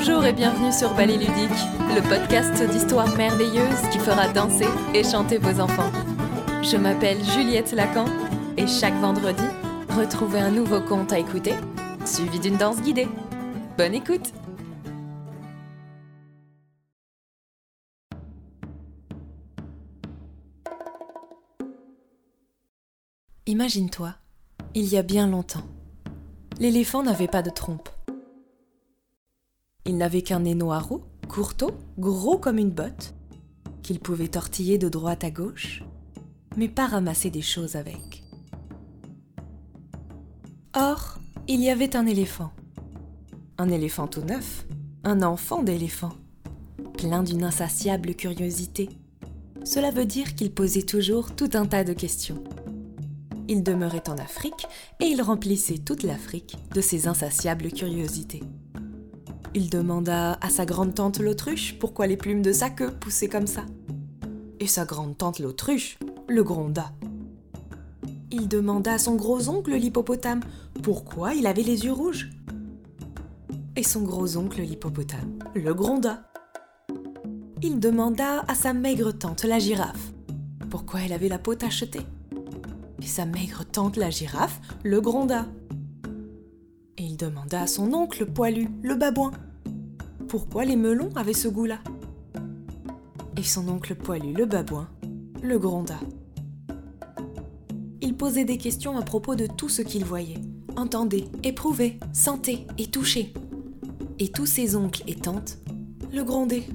Bonjour et bienvenue sur Ballet Ludique, le podcast d'histoires merveilleuses qui fera danser et chanter vos enfants. Je m'appelle Juliette Lacan et chaque vendredi, retrouvez un nouveau conte à écouter, suivi d'une danse guidée. Bonne écoute Imagine-toi, il y a bien longtemps, l'éléphant n'avait pas de trompe. Il n'avait qu'un nez noirot, courteau, gros comme une botte, qu'il pouvait tortiller de droite à gauche, mais pas ramasser des choses avec. Or, il y avait un éléphant. Un éléphant tout neuf, un enfant d'éléphant, plein d'une insatiable curiosité. Cela veut dire qu'il posait toujours tout un tas de questions. Il demeurait en Afrique et il remplissait toute l'Afrique de ses insatiables curiosités. Il demanda à sa grande-tante l'autruche pourquoi les plumes de sa queue poussaient comme ça. Et sa grande-tante l'autruche le gronda. Il demanda à son gros-oncle l'hippopotame pourquoi il avait les yeux rouges. Et son gros-oncle l'hippopotame le gronda. Il demanda à sa maigre tante la girafe pourquoi elle avait la peau tachetée. Et sa maigre tante la girafe le gronda. Demanda à son oncle poilu, le babouin, pourquoi les melons avaient ce goût-là? Et son oncle poilu, le babouin, le gronda. Il posait des questions à propos de tout ce qu'il voyait, entendait, éprouvait, sentait et touchait. Et tous ses oncles et tantes le grondaient,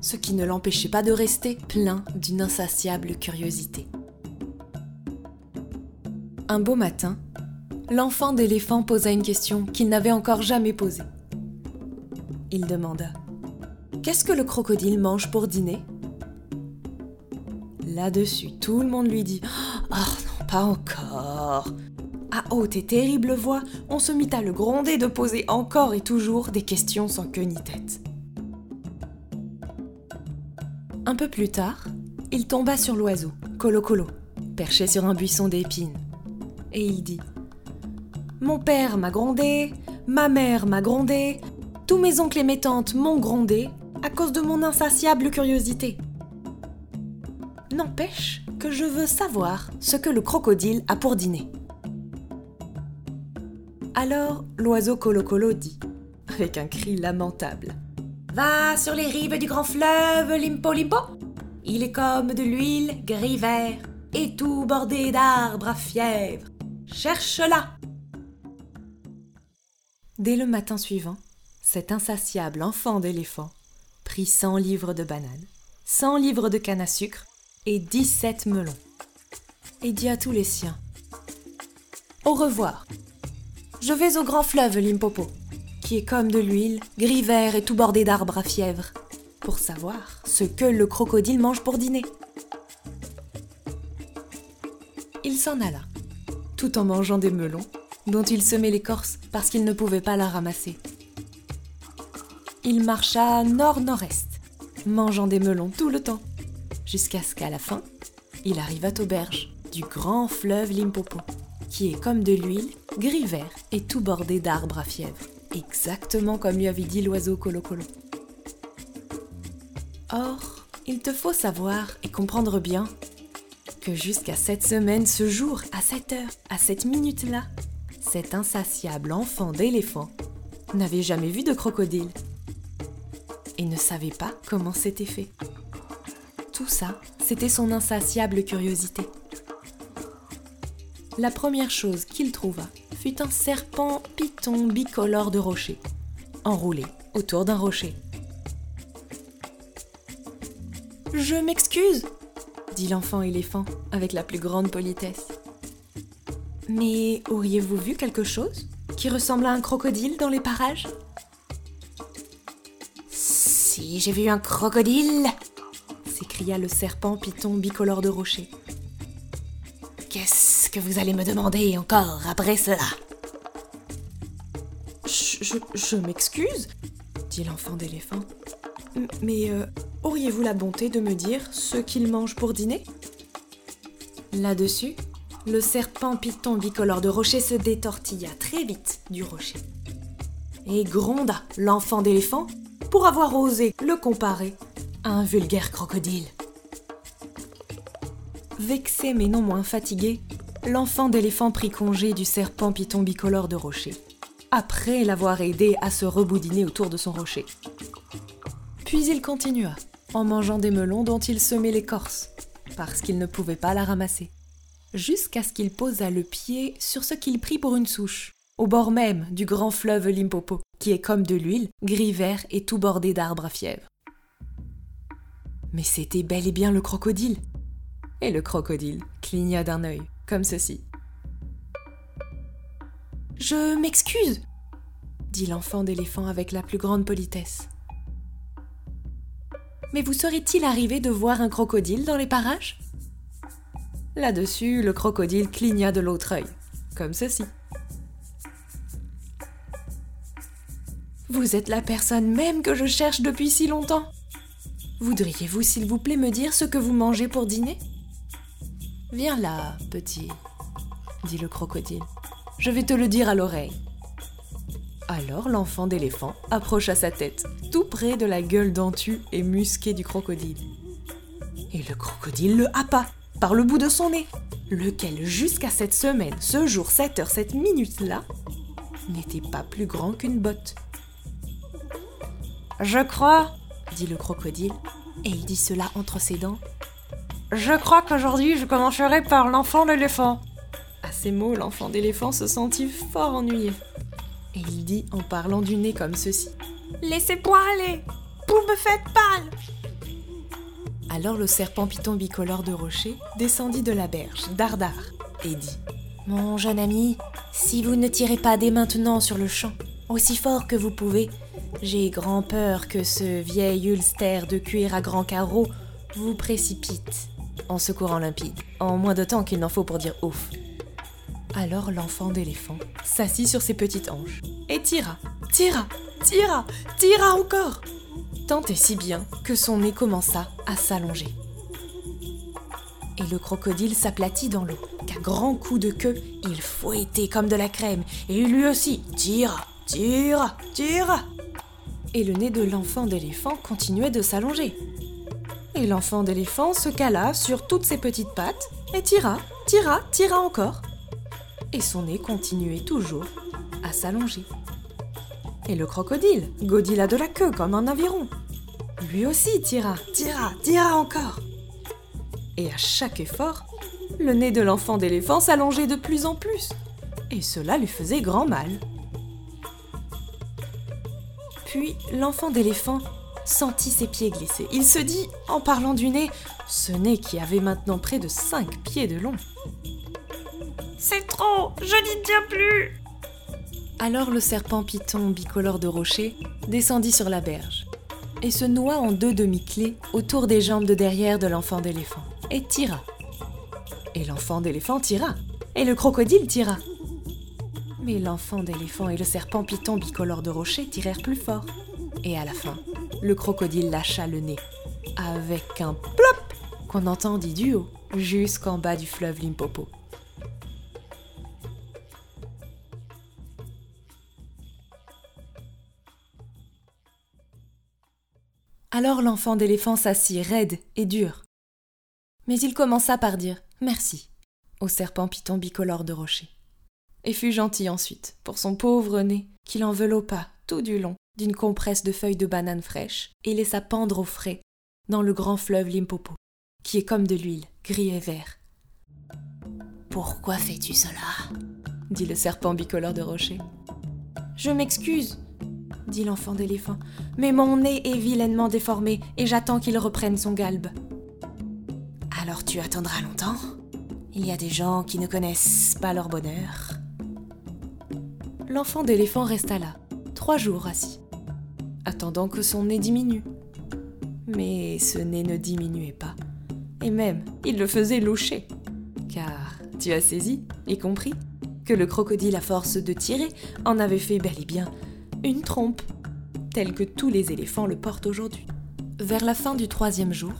ce qui ne l'empêchait pas de rester plein d'une insatiable curiosité. Un beau matin, l'enfant d'éléphant posa une question qu'il n'avait encore jamais posée. Il demanda Qu'est-ce que le crocodile mange pour dîner? Là-dessus, tout le monde lui dit Oh non, pas encore À haute et terrible voix, on se mit à le gronder de poser encore et toujours des questions sans queue ni tête. Un peu plus tard, il tomba sur l'oiseau, Colo Colo, perché sur un buisson d'épines. Et il dit mon père m'a grondé, ma mère m'a grondé, tous mes oncles et mes tantes m'ont grondé à cause de mon insatiable curiosité. N'empêche que je veux savoir ce que le crocodile a pour dîner. Alors l'oiseau Colo dit, avec un cri lamentable Va sur les rives du grand fleuve Limpo Limpo Il est comme de l'huile gris vert et tout bordé d'arbres à fièvre. Cherche-la Dès le matin suivant, cet insatiable enfant d'éléphant prit 100 livres de bananes, 100 livres de canne à sucre et 17 melons. Et dit à tous les siens Au revoir. Je vais au grand fleuve Limpopo, qui est comme de l'huile, gris vert et tout bordé d'arbres à fièvre, pour savoir ce que le crocodile mange pour dîner. Il s'en alla, tout en mangeant des melons dont il semait l'écorce parce qu'il ne pouvait pas la ramasser. Il marcha nord-nord-est, mangeant des melons tout le temps, jusqu'à ce qu'à la fin, il arrivât aux berges du grand fleuve Limpopo, qui est comme de l'huile, gris vert et tout bordé d'arbres à fièvre, exactement comme lui avait dit l'oiseau Colo-Colo. Or, il te faut savoir et comprendre bien que jusqu'à cette semaine, ce jour, à cette heure, à cette minute-là, cet insatiable enfant d'éléphant n'avait jamais vu de crocodile et ne savait pas comment c'était fait. Tout ça, c'était son insatiable curiosité. La première chose qu'il trouva fut un serpent python bicolore de rocher, enroulé autour d'un rocher. Je m'excuse, dit l'enfant éléphant avec la plus grande politesse. Mais auriez-vous vu quelque chose qui ressemble à un crocodile dans les parages? Si, j'ai vu un crocodile s'écria le serpent python bicolore de rocher. Qu'est-ce que vous allez me demander encore après cela? Je, m'excuse, dit l'enfant d'éléphant. Mais euh, auriez-vous la bonté de me dire ce qu'il mange pour dîner? Là-dessus, le serpent python bicolore de rocher se détortilla très vite du rocher. et gronda l'enfant d'éléphant pour avoir osé le comparer à un vulgaire crocodile. Vexé mais non moins fatigué, l'enfant d'éléphant prit congé du serpent python bicolore de rocher, après l'avoir aidé à se reboudiner autour de son rocher. Puis il continua, en mangeant des melons dont il semait l'écorce, parce qu'il ne pouvait pas la ramasser, jusqu'à ce qu'il posa le pied sur ce qu'il prit pour une souche, au bord même du grand fleuve Limpopo, qui est comme de l'huile, gris vert et tout bordé d'arbres à fièvre. Mais c'était bel et bien le crocodile. Et le crocodile cligna d'un œil, comme ceci. Je m'excuse, dit l'enfant d'éléphant avec la plus grande politesse. Mais vous serait-il arrivé de voir un crocodile dans les parages? Là-dessus, le crocodile cligna de l'autre œil, comme ceci. Vous êtes la personne même que je cherche depuis si longtemps. Voudriez-vous, s'il vous plaît, me dire ce que vous mangez pour dîner? Viens là, petit, dit le crocodile. Je vais te le dire à l'oreille. Alors l'enfant d'éléphant approcha sa tête, tout près de la gueule dentue et musquée du crocodile. Et le crocodile le happa par le bout de son nez, lequel jusqu'à cette semaine, ce jour, cette heure, cette minute-là, n'était pas plus grand qu'une botte. Je crois, dit le crocodile, et il dit cela entre ses dents. Je crois qu'aujourd'hui je commencerai par l'enfant d'éléphant. À ces mots, l'enfant d'éléphant se sentit fort ennuyé. Et il dit en parlant du nez comme ceci. Laissez-moi aller Vous me faites mal Alors le serpent python bicolore de rocher descendit de la berge, dardard, et dit Mon jeune ami, si vous ne tirez pas dès maintenant sur le champ, aussi fort que vous pouvez, j'ai grand peur que ce vieil ulster de cuir à grands carreaux vous précipite en secourant limpide, en moins de temps qu'il n'en faut pour dire ouf. Alors l'enfant d'éléphant s'assit sur ses petites hanches et tira, tira, tira, tira encore, tant et si bien que son nez commença à s'allonger. Et le crocodile s'aplatit dans l'eau, qu'à grands coups de queue, il fouettait comme de la crème, et lui aussi tira, tira, tira. Et le nez de l'enfant d'éléphant continuait de s'allonger. Et l'enfant d'éléphant se cala sur toutes ses petites pattes et tira, tira, tira encore et son nez continuait toujours à s'allonger. Et le crocodile godilla de la queue comme un aviron. Lui aussi tira, tira, tira encore. Et à chaque effort, le nez de l'enfant d'éléphant s'allongeait de plus en plus, et cela lui faisait grand mal. Puis l'enfant d'éléphant sentit ses pieds glisser. Il se dit, en parlant du nez, ce nez qui avait maintenant près de cinq pieds de long. C'est trop Je n'y tiens plus Alors le serpent python bicolore de rocher descendit sur la berge et se noua en deux demi-clés autour des jambes de derrière de l'enfant d'éléphant et tira. Et l'enfant d'éléphant tira. Et le crocodile tira. Mais l'enfant d'éléphant et le serpent python bicolore de rocher tirèrent plus fort. Et à la fin, le crocodile lâcha le nez, avec un plop qu'on entendit du haut jusqu'en bas du fleuve Limpopo. Alors l'enfant d'éléphant s'assit raide et dur. Mais il commença par dire merci au serpent python bicolore de rocher. Et fut gentil ensuite pour son pauvre nez qu'il enveloppa tout du long d'une compresse de feuilles de banane fraîches et laissa pendre au frais dans le grand fleuve Limpopo, qui est comme de l'huile, gris et vert. Pourquoi fais-tu cela? dit le serpent bicolore de rocher. Je m'excuse, dit l'enfant d'éléphant, mais mon nez est vilainement déformé et j'attends qu'il reprenne son galbe. Alors tu attendras longtemps? Il y a des gens qui ne connaissent pas leur bonheur. L'enfant d'éléphant resta là, trois jours assis, attendant que son nez diminue. Mais ce nez ne diminuait pas, et même il le faisait loucher. Car tu as saisi et compris que le crocodile, à force de tirer, en avait fait bel et bien une trompe, telle que tous les éléphants le portent aujourd'hui. Vers la fin du troisième jour,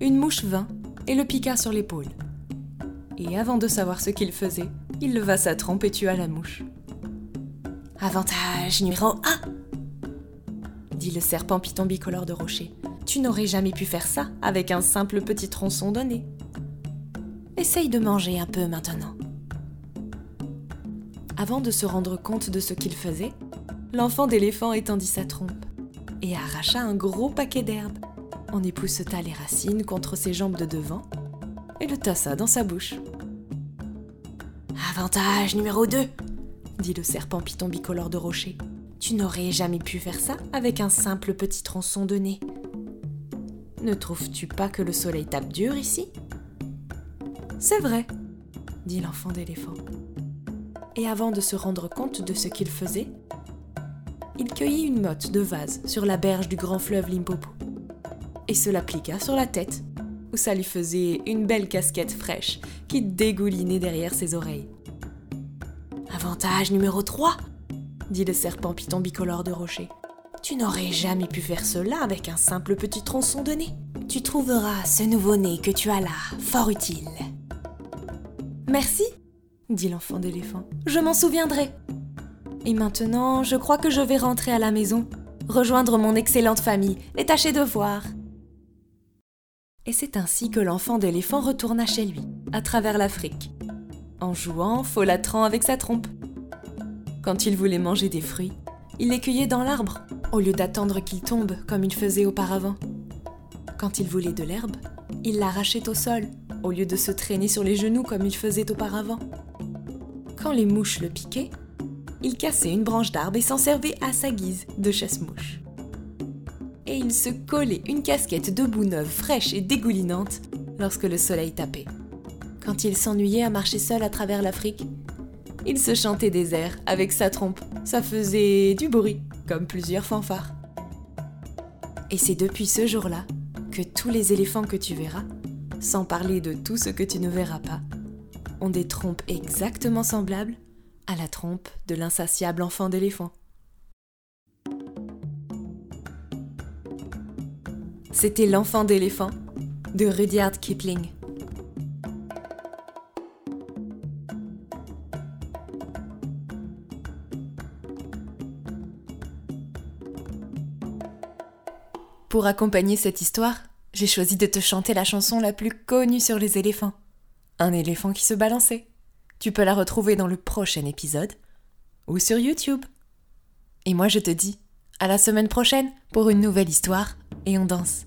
une mouche vint et le piqua sur l'épaule. Et avant de savoir ce qu'il faisait, il leva sa trompe et tua la mouche. Avantage numéro 1 dit le serpent piton bicolore de rocher. Tu n'aurais jamais pu faire ça avec un simple petit tronçon donné. Essaye de manger un peu maintenant. Avant de se rendre compte de ce qu'il faisait, l'enfant d'éléphant étendit sa trompe et arracha un gros paquet d'herbes. On épousseta les racines contre ses jambes de devant et le tassa dans sa bouche. Avantage numéro 2 dit le serpent piton bicolore de rocher. Tu n'aurais jamais pu faire ça avec un simple petit tronçon de nez. Ne trouves-tu pas que le soleil tape dur ici? C'est vrai, dit l'enfant d'éléphant. Et avant de se rendre compte de ce qu'il faisait, il cueillit une motte de vase sur la berge du grand fleuve Limpopo et se l'appliqua sur la tête, où ça lui faisait une belle casquette fraîche qui dégoulinait derrière ses oreilles. Avantage numéro 3 dit le serpent piton bicolore de rocher. Tu n'aurais jamais pu faire cela avec un simple petit tronçon de nez. Tu trouveras ce nouveau nez que tu as là fort utile. Merci, dit l'enfant d'éléphant. Je m'en souviendrai. Et maintenant, je crois que je vais rentrer à la maison, rejoindre mon excellente famille et tâcher de voir. Et c'est ainsi que l'enfant d'éléphant retourna chez lui, à travers l'Afrique, en jouant, folâtrant avec sa trompe. Quand il voulait manger des fruits, il les cueillait dans l'arbre, au lieu d'attendre qu'ils tombent comme il faisait auparavant. Quand il voulait de l'herbe, il l'arrachait au sol, au lieu de se traîner sur les genoux comme il faisait auparavant. Quand les mouches le piquaient, il cassait une branche d'arbre et s'en servait à sa guise de chasse-mouche. Et il se collait une casquette de boue neuve fraîche et dégoulinante lorsque le soleil tapait. Quand il s'ennuyait à marcher seul à travers l'Afrique, il se chantait des airs avec sa trompe. Ça faisait du bruit, comme plusieurs fanfares. Et c'est depuis ce jour-là que tous les éléphants que tu verras, sans parler de tout ce que tu ne verras pas, ont des trompes exactement semblables à la trompe de l'insatiable enfant d'éléphant. C'était L'enfant d'éléphant de Rudyard Kipling. Pour accompagner cette histoire, j'ai choisi de te chanter la chanson la plus connue sur les éléphants. Un éléphant qui se balançait. Tu peux la retrouver dans le prochain épisode ou sur YouTube. Et moi je te dis à la semaine prochaine pour une nouvelle histoire et on danse.